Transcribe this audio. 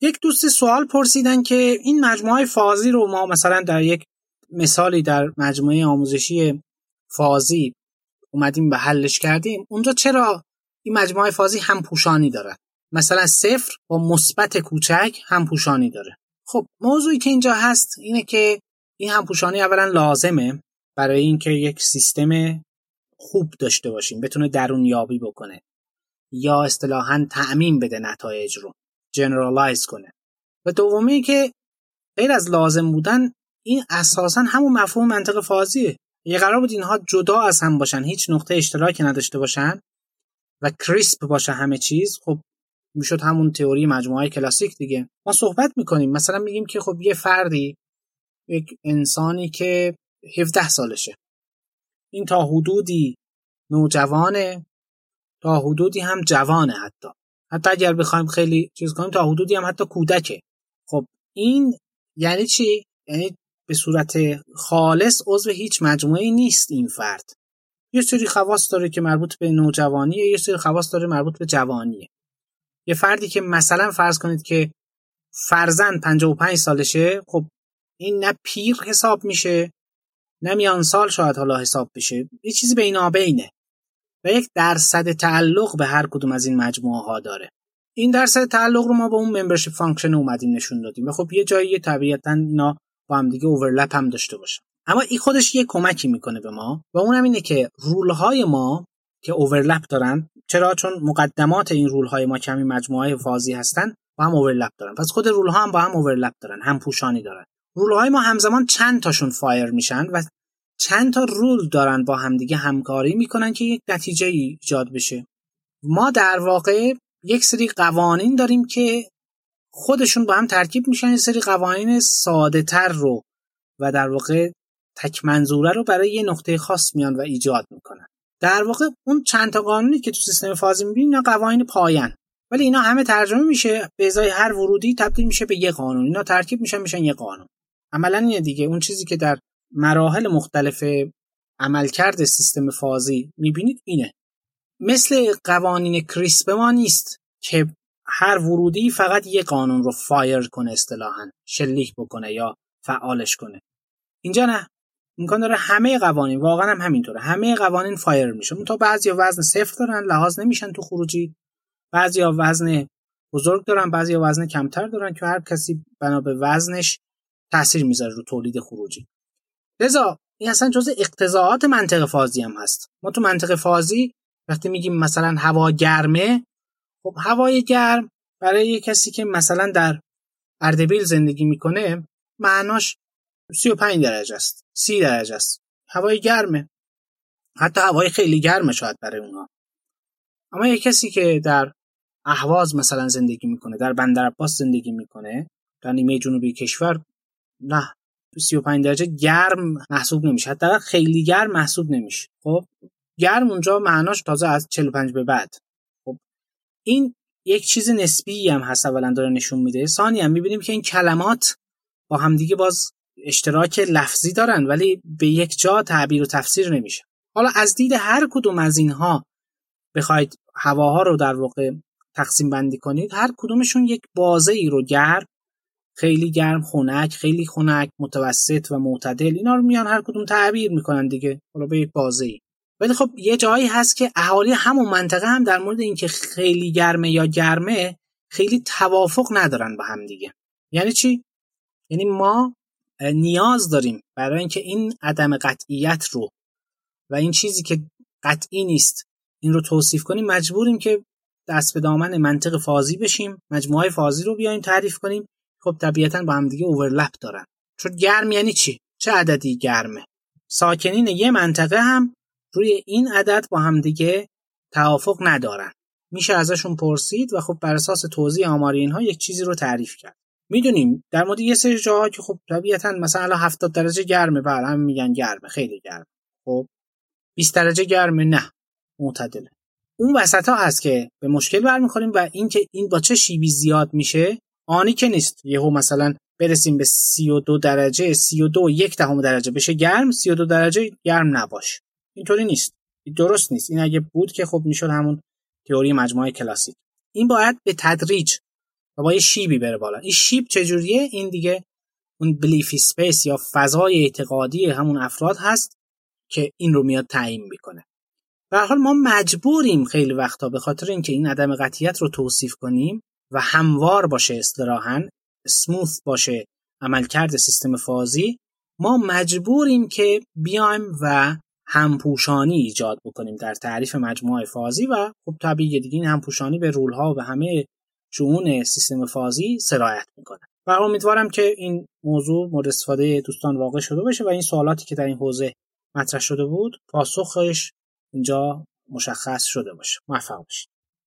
یک دوست سوال پرسیدن که این مجموعه فازی رو ما مثلا در یک مثالی در مجموعه آموزشی فازی اومدیم به حلش کردیم اونجا چرا این مجموعه فازی هم پوشانی داره؟ مثلا صفر با مثبت کوچک هم پوشانی داره. خب موضوعی که اینجا هست اینه که این هم پوشانی اولا لازمه برای اینکه یک سیستم خوب داشته باشیم بتونه درون یابی بکنه یا اصطلاحا تعمیم بده نتایج رو. generalize کنه. و دومی که غیر از لازم بودن این اساسا همون مفهوم منطق فازیه. اگه قرار بود اینها جدا از هم باشن هیچ نقطه اشتراکی نداشته باشن و crisp باشه همه چیز. خب می‌شد همون تئوری مجموعه کلاسیک دیگه. ما صحبت می‌کنیم. مثلا میگیم که خب یه فردی یک انسانی که 17 سالشه. این تا حدودی نوجوانه تا حدودی هم جوانه حتی. حتی اگر بخوایم خیلی چیز کنیم تا حدودی هم حتی کودکه. خب این یعنی چی؟ یعنی به صورت خالص عضو هیچ مجموعه نیست این فرد. یه سری خواص داره که مربوط به نوجوانیه یه سری خواص داره مربوط به جوانیه. یه فردی که مثلا فرض کنید که فرزن 55 سالشه خب این نه پیر حساب میشه نه میان سال شاید حالا حساب بشه. یه چیزی بینابینه و یک درصد تعلق به هر کدوم از این مجموعه ها داره. این درصد تعلق رو ما با اون membership function اومدیم نشون دادیم و خب یه جایی طبیعتا اینا با هم دیگه overlap هم داشته باشن. اما این خودش یه کمکی می‌کنه به ما و اونم اینه که rule های ما که overlap دارن چرا؟ چون مقدمات این rule های ما که مجموعه فازی هستن با هم overlap دارن. پس خود rule ها هم با هم overlap دارن هم پوشانی دارن. رول های ما همزمان چند تاشون فایر میشن و چند تا رول دارن با همدیگه همکاری می‌کنن که یک نتیجه ایجاد بشه. ما در واقع یک سری قوانین داریم که خودشون با هم ترکیب میشن یه سری قوانین ساده تر رو و در واقع تک منظوره رو برای یه نقطه خاص میان و ایجاد می‌کنن. در واقع اون چند تا قانونی که تو سیستم فازی می‌بینیم اینا قوانین پایان. ولی اینا همه ترجمه میشه به ازای هر ورودی تبدیل میشه به یه قانون. اینا ترکیب میشن میشن یه قانون. عملا اینه دیگه. اون چیزی که در مراحل مختلف عملکرد سیستم فازی می‌بینید اینه. مثل قوانین crisp ما نیست که هر ورودی فقط یه قانون رو fire کنه اصطلاحا شلیک بکنه یا فعالش کنه. اینجا نه. امکان داره همه قوانین واقعا هم همینطوره. همه قوانین fire میشه. تا بعضی وزن صفر دارن لحاظ نمیشن تو خروجی. بعضی وزن بزرگ دارن بعضی وزن کمتر دارن که هر کسی بنا به وزنش تاثیر می‌ذاره رو تولید خروجی. لذا این اصلا جز اقتضاعات منطق فازی هم هست. ما تو منطق فازی وقتی میگیم مثلا هوا گرمه خب هوای گرم برای کسی که مثلا در اردبیل زندگی می‌کنه معناش 35 درجه است 30 درجه است. هوای گرمه. حتی هوای خیلی گرمه شاید برای اونها اما یک کسی که در اهواز مثلا زندگی می‌کنه در بندر زندگی می‌کنه در نیمه جنوبی کشور نه. 35 درجه گرم محسوب نمیشه. حتی خیلی گرم محسوب نمیشه. خب گرم اونجا معناش تازه از 45 به بعد. خب این یک چیز نسبی هم هست اولا داره نشون میده. ثانی هم می‌بینیم که این کلمات با همدیگه باز اشتراک لفظی دارن ولی به یک جا تعبیر و تفسیر نمیشه. حالا از دید هر کدوم از اینها بخواید هواها رو در واقع تقسیم بندی کنید هر کدومشون یک بازه ای رو گرم خیلی گرم خنک خیلی خنک متوسط و معتدل اینا رو میان هر کدوم تعبیر می‌کنن دیگه حالا به یک بازه ای ولی خب یه جایی هست که اهالی همون منطقه هم در مورد اینکه خیلی گرمه یا گرمه خیلی توافق ندارن با هم دیگه. یعنی چی؟ یعنی ما نیاز داریم برای اینکه این عدم قطعیت رو و این چیزی که قطعی نیست این رو توصیف کنیم مجبوریم که دست به دامن منطق فازی بشیم مجموعه فازی رو بیایم تعریف کنیم. خب طبیعتا با هم دیگه اوورلپ دارن. چون گرم یعنی چی؟ چه عددی گرمه؟ ساکنین یه منطقه هم روی این عدد با هم دیگه توافق ندارن. میشه ازشون پرسید و خب بر اساس توضیح آماری اینها یک چیزی رو تعریف کرد. می‌دونیم در مورد یه سری جاها که خب طبیعتا مثلا 70 درجه گرمه بر هم میگن گرمه خیلی گرمه. خب 20 درجه گرمه؟ نه معتدله. اون وسط ها هست که به مشکل برمیخوریم و اینکه این با چه شیبی زیاد میشه؟ آنی که نیست. یهو مثلا برسیم به 32 درجه 32 یک دهم درجه. بشه گرم 32 درجه گرم نباش. اینطوری نیست. درست نیست. این اگه بود که خب می‌شد همون تئوری مجموعه کلاسیک. این باید به تدریج و با یه شیبی بره بالا. این شیب چجوریه؟ این دیگه اون belief space یا فضای اعتقادی همون افراد هست که این رو میاد تعیین می‌کنه. به حال ما مجبوریم خیلی وقتا به خاطر اینکه این عدم قطعیت رو توصیف کنیم و هموار باشه اصطلاحا سموث باشه عملکرد سیستم فازی ما مجبوریم که بیایم و همپوشانی ایجاد بکنیم در تعریف مجموعه فازی و خب طبیعی دیگه این همپوشانی به رولها و همه شؤون سیستم فازی سرایت می‌کنه. و امیدوارم که این موضوع مورد استفاده دوستان واقع شده باشه و این سوالاتی که در این حوزه مطرح شده بود پاسخش اینجا مشخص شده باشه. موفق باشید.